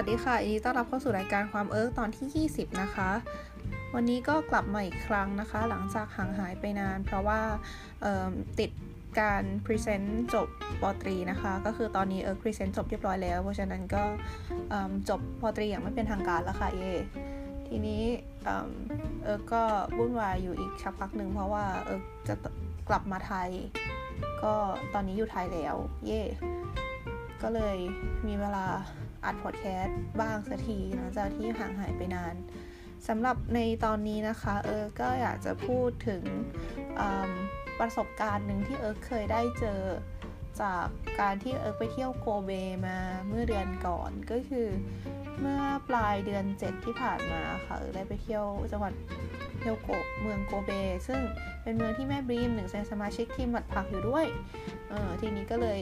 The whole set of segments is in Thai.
หวัดดีค่ะยินดีต้อนรับเข้าสู่รายการความเอิร์กตอนที่ 20 นะคะ วันนี้ก็กลับมาอีกครั้งนะคะ หลังจากห่างหายไปนาน เพราะว่าติดการ present จบ ป.ตรีนะคะ ก็คือตอนนี้เอิร์ก present จบเรียบร้อยแล้ว เพราะฉะนั้นก็จบ ป.ตรีอย่างไม่เป็นทางการแล้วค่ะเย่ทีนี้เอิร์กก็วุ่นวายอยู่อีกสักพักหนึ่งเพราะว่าเอิร์กจะกลับมาไทย ก็ตอนนี้อยู่ไทยแล้ว เย่ก็เลยมีเวลา อัดพอดแคสต์บ้างสักทีหลังจากที่ห่างหายไปนานสำหรับในตอนนี้นะคะเออก็อยากจะพูดถึงประสบการณ์หนึ่งที่เอิร์กเคยได้เจอจากการที่เอิร์กไปเที่ยวโกเบมาเมื่อเดือนก่อนก็คือเมื่อปลายเดือน 7 ที่ผ่านมาค่ะเอิร์กได้ไปเที่ยวจังหวัดเที่ยวโกเมืองโกเบ ซึ่งเป็นเมืองที่แม่บรีมหนึ่งในสมาชิกทีมหมัดผักอยู่ด้วยเออทีนี้ก็เลย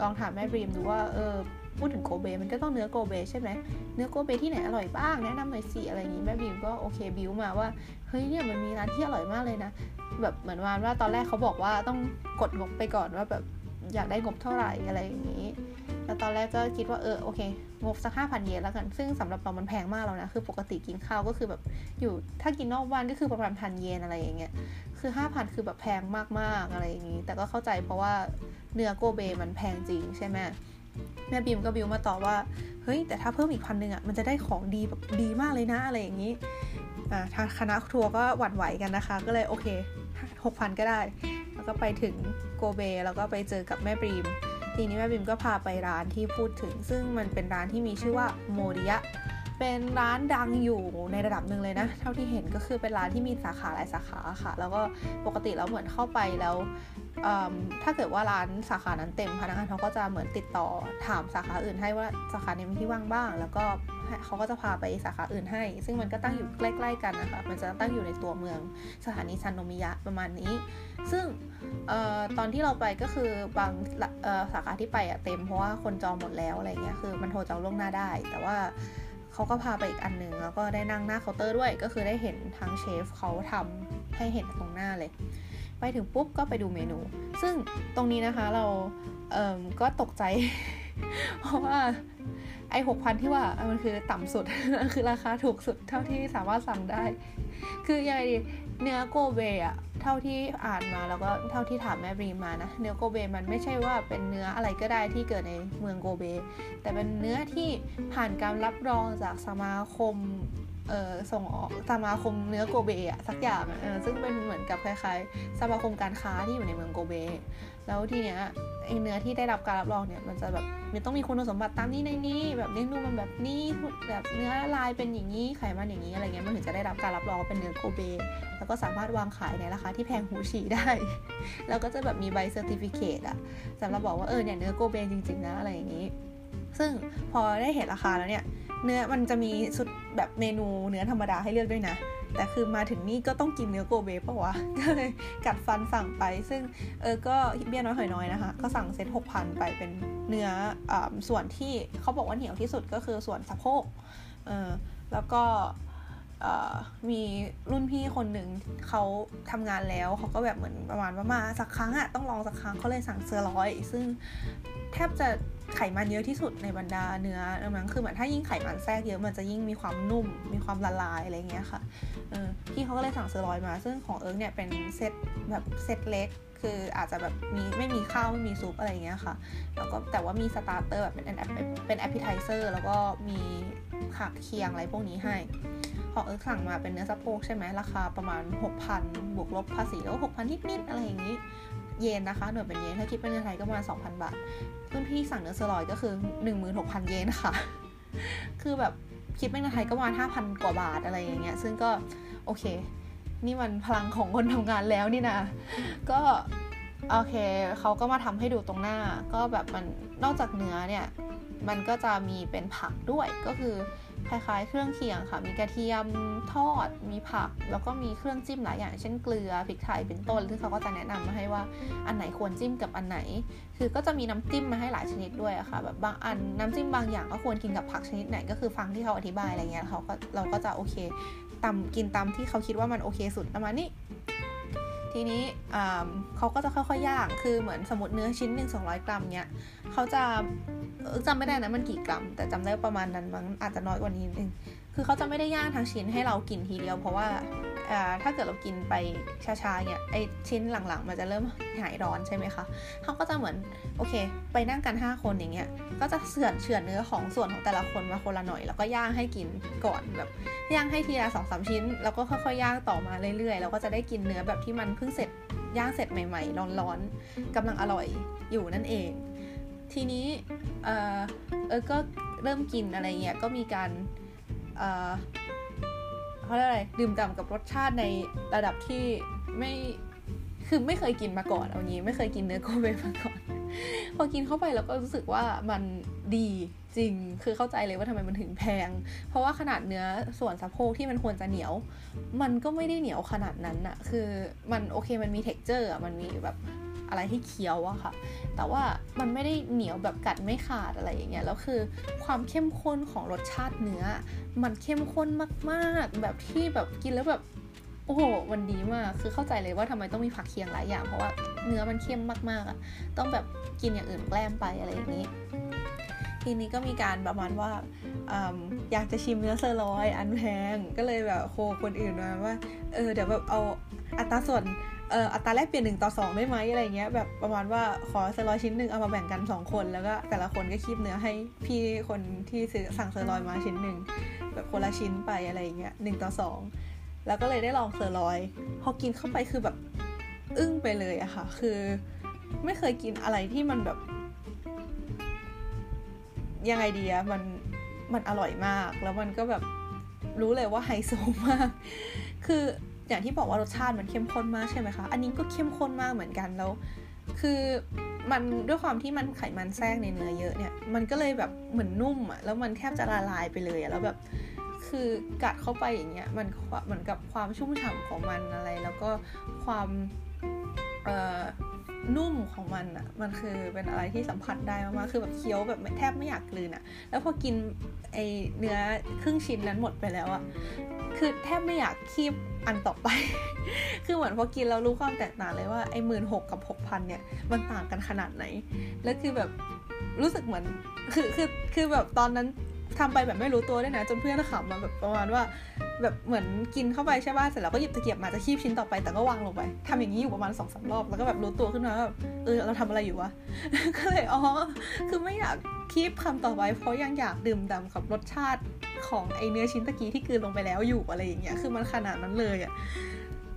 ลองถามแม่บรีมดูว่าเออ พูดถึงโกเบมันก็ต้องเนื้อโกเบใช่ไหมเนื้อโกเบที่ไหนอร่อยบ้างแนะนำหน่อยสิอะไรอย่างนี้แม่บิวก็โอเคบิวมาว่าเฮ้ยเนี่ยมันมีร้านที่อร่อยมากเลยนะ แบบเหมือนวานว่าตอนแรกเขาบอกว่าต้องกดงบไปก่อนว่าแบบอยากได้งบเท่าไหร่อะไรอย่างนี้แล้วตอนแรกก็คิดว่าเออโอเคงบสักห้าพันเยนแล้วกัน ซึ่งสำหรับเรามันแพงมากแล้วนะ คือปกติกินข้าวก็คือแบบอยู่ถ้ากินนอกบ้านก็คือประมาณพันเยนอะไรอย่างเงี้ย คือห้าพันคือแบบแพงมากๆอะไรอย่างนี้ แต่ก็เข้าใจเพราะว่าเนื้อโกเบมันแพงจริงใช่ไหม แม่บีมก็บิวมาต่อว่า เฮ้ย แต่ถ้าเพิ่มอีกพันหนึ่งอะ มันจะได้ของดีแบบดีมากเลยนะ อะไรอย่างนี้อ่าทางคณะทัวร์ก็หวั่นไหวกันนะคะ ก็เลยโอเคหกพันก็ได้ แล้วก็ไปถึงโกเบ แล้วก็ไปเจอกับแม่บีม ทีนี้แม่บีมก็พาไปร้านที่พูดถึง ซึ่งมันเป็นร้านที่มีชื่อว่าโมริยะ เป็นร้านดังอยู่ในระดับหนึ่งเลยนะ เท่าที่เห็นก็คือเป็นร้านที่มีสาขาหลายสาขาค่ะ แล้วก็ปกติแล้วเหมือนเข้าไปแล้วถ้าเกิดว่าร้านสาขานั้นเต็มพนักงานเขาก็จะเหมือนติดต่อถามสาขาอื่นให้ว่าสาขานี้มีที่ว่างบ้าง แล้วก็เขาก็จะพาไปสาขาอื่นให้ ซึ่งมันก็ตั้งอยู่ใกล้ ๆ กันนะคะ มันจะตั้งอยู่ในตัวเมืองสถานีซันโนมิยะประมาณนี้ ซึ่งออตอนที่เราไปก็คือบางสาขาที่ไปอะเต็มเพราะว่าคนจองหมดแล้วอะไรเงี้ย คือมันโทรจองล่วงหน้าได้ แต่ว่า เขาก็พาไปอีกอันหนึ่งแล้วก็ได้นั่งหน้าเคาน์เตอร์ด้วย ก็คือได้เห็นทางเชฟเขาทำให้เห็นตรงหน้าเลย ไปถึงปุ๊บก็ไปดูเมนู ซึ่งตรงนี้นะคะเราเอ่อก็ตกใจ เพราะว่าไอ้หกพันที่ว่ามันคือต่ำสุด คือราคาถูกสุดเท่าที่สามารถสั่งได้ คือยังไงดี เนื้อโกเบอะเท่าที่อ่านมาแล้วก็เท่าที่ถามแม่บรีมานะ เนื้อโกเบมันไม่ใช่ว่าเป็นเนื้ออะไรก็ได้ที่เกิดในเมืองโกเบ แต่เป็นเนื้อที่ผ่านการรับรองจากสมาคมเออส่งออกสมาคมเนื้อโกเบอะสักอย่างเออซึ่งเป็นเหมือนกับคล้ายๆ สมาคมการค้าที่อยู่ในเมืองโกเบ แล้วทีเนี้ยไอเนื้อที่ได้รับการรับรองเนี่ยมันจะแบบมันต้องมีคุณสมบัติตามนี้ในนี้ แบบเลี้ยงดูมมันแบบนี้แบบเนื้อลายเป็นอย่างนี้ไขมันอย่างนี้อะไรเงี้ยมันถึงจะได้รับการรับรองเป็นเนื้อโกเบ แล้วก็สามารถวางขายในราคาที่แพงหูฉี่ได้ แล้วก็จะแบบมีใบ certificate อะสำหรับบอกว่าเออเนี่ยเนื้อโกเบจริงๆนะอะไรอย่างนี้ ซึ่งพอได้เห็นราคาแล้วเนี่ย เนื้อมันจะมีสุดแบบเมนูเนื้อธรรมดาให้เลือกด้วยนะ แต่คือมาถึงนี่ก็ต้องกินเนื้อโกเบปะวะ ก็เลยกัดฟันสั่งไป ซึ่งเออก็เบี้ยน้อยหอยน้อยนะคะ ก็สั่งเซ็ตหกพันไปเป็นเนื้ออส่วนที่เขาบอกว่าเหนียวที่สุดก็คือส่วนสะโพกเออแล้วก็มีรุ่นพี่คนหนึ่งเขาทำงานแล้วเขาก็แบบเหมือนประมาณว่ามาสักครั้งอะต้องลองสักครั้งเขาเลยสั่งเซอร์ร้อย ซึ่งแทบจะ ไขมันเยอะที่สุดในบรรดาเนื้อนั้นคือเหมือนถ้ายิ่งไขมันแทรกเยอะมันจะยิ่งมีความนุ่ม มีความละลายอะไรเงี้ยค่ะเออพี่เขาก็เลยสั่งเซอร์ลอยมา ซึ่งของเอิร์กเนี่ยเป็นเซตแบบเซตเล็ก คืออาจจะแบบมีไม่มีข้าวไม่มีซุปอะไรเงี้ยค่ะ แล้วก็แต่ว่ามี starter แบบเป็นเป็น appetizer แล้วก็มีผักเคียงอะไรพวกนี้ให้ของเอิร์กสั่งมาเป็นเนื้อสะโพกใช่ไหมราคาประมาณ 6,000 บวกลบภาษีแล้วหกพันนิด ๆ อะไรอย่างนี้ เยนนะคะ หน่วยเป็นเยน ถ้าคิดเป็นเงินไทยก็ประมาณ2,000 บาทเพื่อนพี่สั่งเนื้อเซลอยก็คือ 16,000 เยนค่ะ คือแบบคิดเป็นเงินไทยก็ประมาณ5,000 กว่าบาทอะไรอย่างเงี้ย ซึ่งก็โอเค นี่มันพลังของคนทำงานแล้วนี่นะ ก็โอเคเขาก็มาทำให้ดูตรงหน้า ก็แบบมันนอกจากเนื้อเนี่ย มันก็จะมีเป็นผักด้วย ก็คือ คล้ายๆ เครื่องเคียงค่ะ มีกระเทียมทอด มีผัก แล้วก็มีเครื่องจิ้มหลายอย่างเช่นเกลือพริกไทยเป็นต้นซึ่งเขาก็จะแนะนำมาให้ว่าอันไหนควรจิ้มกับอันไหน คือก็จะมีน้ำจิ้มมาให้หลายชนิดด้วยอะค่ะแบบบางอันน้ำจิ้มบางอย่างก็ควรกินกับผักชนิดไหนก็คือฟังที่เขาอธิบายอะไรเงี้ยเขาก็เราก็จะโอเคตำกินตามที่เขาคิดว่ามันโอเคสุดประมาณนี้ทีนี้เขาก็จะค่อยๆย่าง คือเหมือนสมมติเนื้อชิ้นหนึ่งสองร้อยกรัมเนี่ยเขาจะ จำไม่ได้นะมันกี่กรัม แต่จำได้ประมาณนั้นมั้งอาจจะน้อยกว่านี้นึงคือเขาจะไม่ได้ย่างทั้งชิ้นให้เรากินทีเดียว เพราะว่าถ้าเกิดเรากินไปช้าๆเนี่ยไอชิ้นหลังๆ มันจะเริ่มหายร้อนใช่ไหมคะเขาก็จะเหมือนโอเค ไปนั่งกัน 5 คนอย่างเงี้ยก็จะเสือนเฉือนเนื้อของส่วนของแต่ละคนมาคนละหน่อย แล้วก็ย่างให้กินก่อนแบบย่างให้ทีละสองสามชิ้น แล้วก็ค่อยๆย่างต่อมาเรื่อยๆแล้วก็จะได้กินเนื้อแบบที่มันเพิ่งเสร็จย่างเสร็จใหม่ ๆ ร้อนๆกำลังอร่อยอยู่นั่นเอง ทีนี้เออเออก็เริ่มกินอะไรเงี้ยก็มีการเขาเรียกอะไรดื่มด่ำกับรสชาติในระดับที่ไม่คือไม่เคยกินมาก่อนเอางี้ ไม่เคยกินเนื้อโกเบมาก่อน พอกินเข้าไปแล้วก็รู้สึกว่ามันดีจริงคือเข้าใจเลยว่าทำไมมันถึงแพง เพราะว่าขนาดเนื้อส่วนสะโพกที่มันควรจะเหนียว มันก็ไม่ได้เหนียวขนาดนั้นอะคือมันโอเคมันมี texture อะมันมีแบบ อะไรที่เคี้ยวอะค่ะ แต่ว่ามันไม่ได้เหนียวแบบกัดไม่ขาดอะไรอย่างเงี้ย แล้วคือความเข้มข้นของรสชาติเนื้อ มันเข้มข้นมากๆ แบบที่แบบกินแล้วแบบโอ้โหมันดีมาก คือเข้าใจเลยว่าทำไมต้องมีผักเคียงหลายอย่าง เพราะว่าเนื้อมันเข้มมากๆอะต้องแบบกินอย่างอื่นแกล้มไปอะไรอย่างนี้ ทีนี้ก็มีการประมาณว่าออยากจะชิมเนื้อเซอร์ลอย อันแพง ก็เลยแบบโคคนอื่นมาว่า เออเดี๋ยวแบบเอาอัตราส่วน เอออัตราแลกเปลี่ยนหนึ่งต่อสองได้ไหมอะไรเงี้ยแบบประมาณว่าขอเซอร์ลอยชิ้นหนึ่งเอามาแบ่งกันสองคนแล้วก็แต่ละคนก็คีบเนื้อให้พี่คนที่ซื้อสั่งเซอร์ลอยมาชิ้นหนึ่งแบบคนละชิ้นไปอะไรเงี้ยหนึ่งต่อสองแล้วก็เลยได้ลองเซอร์ลอย พอกินเข้าไปคือแบบอึ้งไปเลยอะค่ะ คือไม่เคยกินอะไรที่มันแบบ ยังไงดีอะมันมันอร่อยมาก แล้วมันก็แบบรู้เลยว่าไฮโซมาก คือ อย่างที่บอกว่ารสชาติมันเข้มข้นมากใช่ไหมคะ อันนี้ก็เข้มข้นมากเหมือนกันแล้ว คือมันด้วยความที่มันไขมันแทรกในเนื้อเยอะเนี่ย มันก็เลยแบบเหมือนนุ่มอะแล้วมันแทบจะละลายไปเลยอะแล้วแบบคือกัดเข้าไปอย่างเงี้ยมันเหมือนกับความชุ่มฉ่าของมันอะไร แล้วก็ความเอ่อนุ่มของมันอะมันคือเป็นอะไรที่สัมผัสได้มากๆคือแบบเคี้ยวแบบแทบไม่อยากกลืนอะแล้วพอกินไอเนื้อครึ่งชิ้นนั้นหมดไปแล้วอะ คือแทบไม่อยากคีบอันต่อไป คือเหมือนพอกินเรารู้ความแตกต่างเลยว่าไอ้หมื่นหกกับหกพันเนี่ยมันต่างกันขนาดไหน แล้วคือแบบรู้สึกเหมือน คือคือคือแบบตอนนั้นทำไปแบบไม่รู้ตัวด้วยนะ จนเพื่อนขำมาแบบประมาณว่า แบบเหมือนกินเข้าไปใช่ป่ะเสร็จแล้วก็หยิบตะเกียบมาจะคีบชิ้นต่อไปแต่ก็วางลงไปทำอย่างนี้อยู่ประมาณสองสารอบแล้วก็แบบรู้ตัวขึ้นมาแบบเออเราทำอะไรอยู่วะก็เลยอ๋อคือไม่อยาก คีบคำต่อไปเพราะยังอยากดื่มด่ากับรสชาติของไอเนื้อชิ้นตะกี้ที่กืนลงไปแล้วอยู่อะไรอย่างเงี้ย คือมันขนาดนั้นเลยอะ่ะ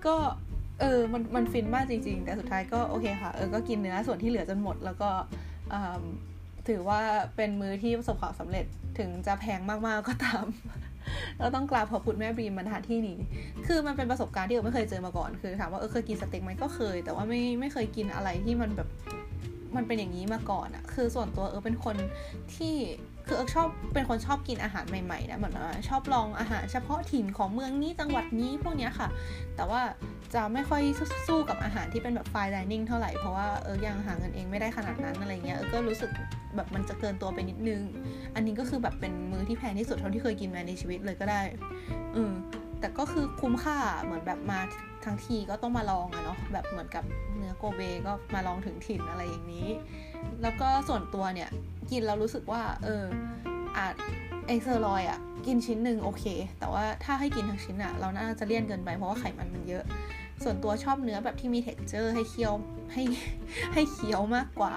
ก็เออ มัน มันฟินมากจริง ๆ แต่สุดท้ายก็โอเคค่ะ เออ ก็กินเนื้อส่วนที่เหลือจนหมด แล้วก็ถือว่าเป็นมือที่ประสบความสำเร็จ ถึงจะแพงมาก ๆ ก็ตาม เราต้องกราบขอบคุณแม่บีมมาณที่นี้ คือมันเป็นประสบการณ์ที่เราไม่เคยเจอมาก่อน คือถามว่าเออเคยกินสเต็กไหมก็เคย แต่ว่าไม่ ไม่เคยกินอะไรที่มันแบบ มันเป็นอย่างนี้มาก่อนอะคือส่วนตัวเออเป็นคนที่คือเออชอบเป็นคนชอบกินอาหารใหม่ๆนะเหมือนว่าชอบลองอาหารเฉพาะถิ่นของเมืองนี้จังหวัดนี้พวกนี้ค่ะ แต่ว่าจะไม่ค่อยสู้กับอาหารที่เป็นแบบไฟดิเนิ่งเท่าไหร่ เพราะว่าเออยังหาเงินเองไม่ได้ขนาดนั้นอะไรเงี้ยเออก็รู้สึกแบบมันจะเกินตัวไปนิดนึง อันนี้ก็คือแบบเป็นมื้อที่แพงที่สุดเท่าที่เคยกินมาในชีวิตเลยก็ได้อืมแต่ก็คือคุ้มค่าเหมือนแบบมา ทั้งทีก็ต้องมาลองอะเนาะแบบเหมือนกับเนื้อโกเบก็มาลองถึงถิ่นอะไรอย่างนี้ แล้วก็ส่วนตัวเนี่ยกินเรารู้สึกว่า เอออาจไอเซอร์ลอยอะกินชิ้นหนึ่งโอเค แต่ว่าถ้าให้กินทั้งชิ้นอะเราน่าจะเลี่ยนเกินไปเพราะว่าไขมันมันเยอะ ส่วนตัวชอบเนื้อแบบที่มี texture ให้เคี้ยวให้ให้เคี้ยวมากกว่า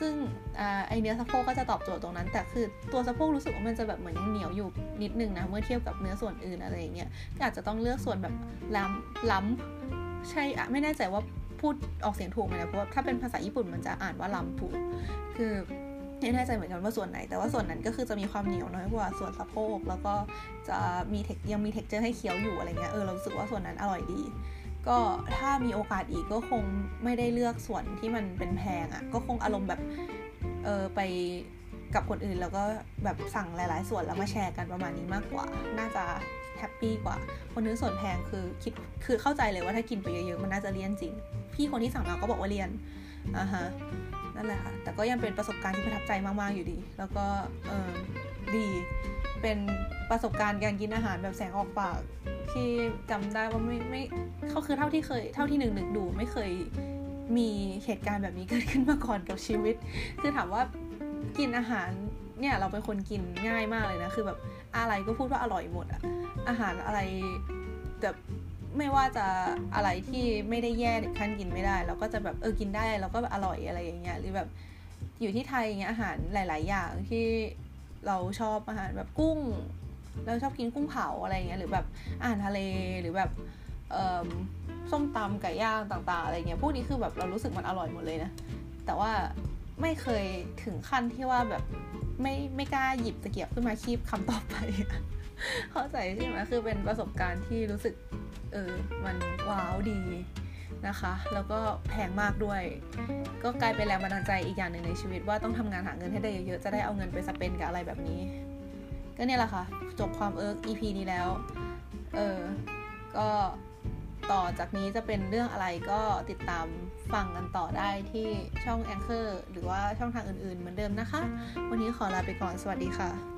ซึ่งอไอเนื้อสะโพกก็จะตอบโจทย์ตรงนั้น แต่คือตัวสะโพกรู้สึกว่ามันจะแบบเหมือนยังเหนียวอยู่นิดนึงนะ เมื่อเทียบกับเนื้อส่วนอื่นอะไรอย่างเงี้ยอาจจะต้องเลือกส่วนแบบล้ำล้ำใช่อะไม่แน่ใจว่าพูดออกเสียงถูกไหมนะเพราะว่าถ้าเป็นภาษาญี่ปุ่นมันจะอ่านว่าล้ำถูกคือไม่แน่ใจเหมือนกันว่าส่วนไหน แต่ว่าส่วนนั้นก็คือจะมีความเหนียวน้อยกว่าส่วนสะโพก แล้วก็จะมีเทคยังมีเท็กเจอร์ให้เคี้ยวอยู่อะไรเงี้ย เออเรารู้สึกว่าส่วนนั้นอร่อยดี ก็ถ้ามีโอกาสอีกก็คงไม่ได้เลือกส่วนที่มันเป็นแพงอะ่ะ ก็คงอารมณ์แบบเออไปกับคนอื่นแล้วก็แบบสั่งหลาย ๆ ส่วนแล้วมาแชร์กันประมาณนี้มากกว่า น่าจะแฮปปี้กว่า คนนึกส่วนแพงคือคิดคือเข้าใจเลยว่าถ้ากินไปเยอะๆมันน่าจะเลี่ยนจริง พี่คนที่สั่งมาก็บอกว่าเลี่ยนอ่าฮะนั่นแหละค่ะ แต่ก็ยังเป็นประสบการณ์ที่ประทับใจมากๆอยู่ดี แล้วก็เออดีเป็นประสบการณ์การกินอาหารแบบแสงออกปาก ที่จำได้ว่าไม่ไม่เขาคือเท่าที่เคย เท่าที่หนึ่งหนึ่งดูไม่เคยมีเหตุการณ์แบบนี้เกิดขึ้นมาก่อนกับชีวิต คือถามว่ากินอาหารเนี่ยเราเป็นคนกินง่ายมากเลยนะ คือแบบอะไรก็พูดว่าอร่อยหมดอะอาหารอะไรแบบไม่ว่าจะอะไรที่ไม่ได้แย่ถึงขั้นกินไม่ได้ เราก็จะแบบเออกินได้แล้วก็อร่อยอะไรอย่างเงี้ยหรือแบบอยู่ที่ไทยเงี้ยอาหารหลาย ๆ อย่างที่เราชอบอาหารแบบกุ้ง เราชอบกินกุ้งเผาอะไรเงี้ยหรือแบบอาหารทะเลหรือแบบส้มตำไก่ย่างต่าง ๆ อะไรเงี้ยพวกนี้คือแบบเรารู้สึกมันอร่อยหมดเลยนะ แต่ว่าไม่เคยถึงขั้นที่ว่าแบบไม่ไม่กล้าหยิบตะเกียบขึ้นมาคีบคำต่อไป เข้าใจใช่ไหมคือเป็นประสบการณ์ที่รู้สึกเออมันว้าวดีนะคะ แล้วก็แพงมากด้วย ก็กลายเป็นแรงบันดาลใจอีกอย่างหนึ่งในชีวิตว่าต้องทำงานหาเงินให้ได้เยอะๆ จะได้เอาเงินไปสเปนกับอะไรแบบนี้ ก็เนี่ยแหละค่ะ จบความเอิร์ก EP นี้แล้ว เออ ก็ต่อจากนี้จะเป็นเรื่องอะไรก็ติดตามฟังกันต่อได้ที่ช่อง Anchor หรือว่าช่องทางอื่นๆ เหมือนเดิมนะคะ วันนี้ขอลาไปก่อนสวัสดีค่ะ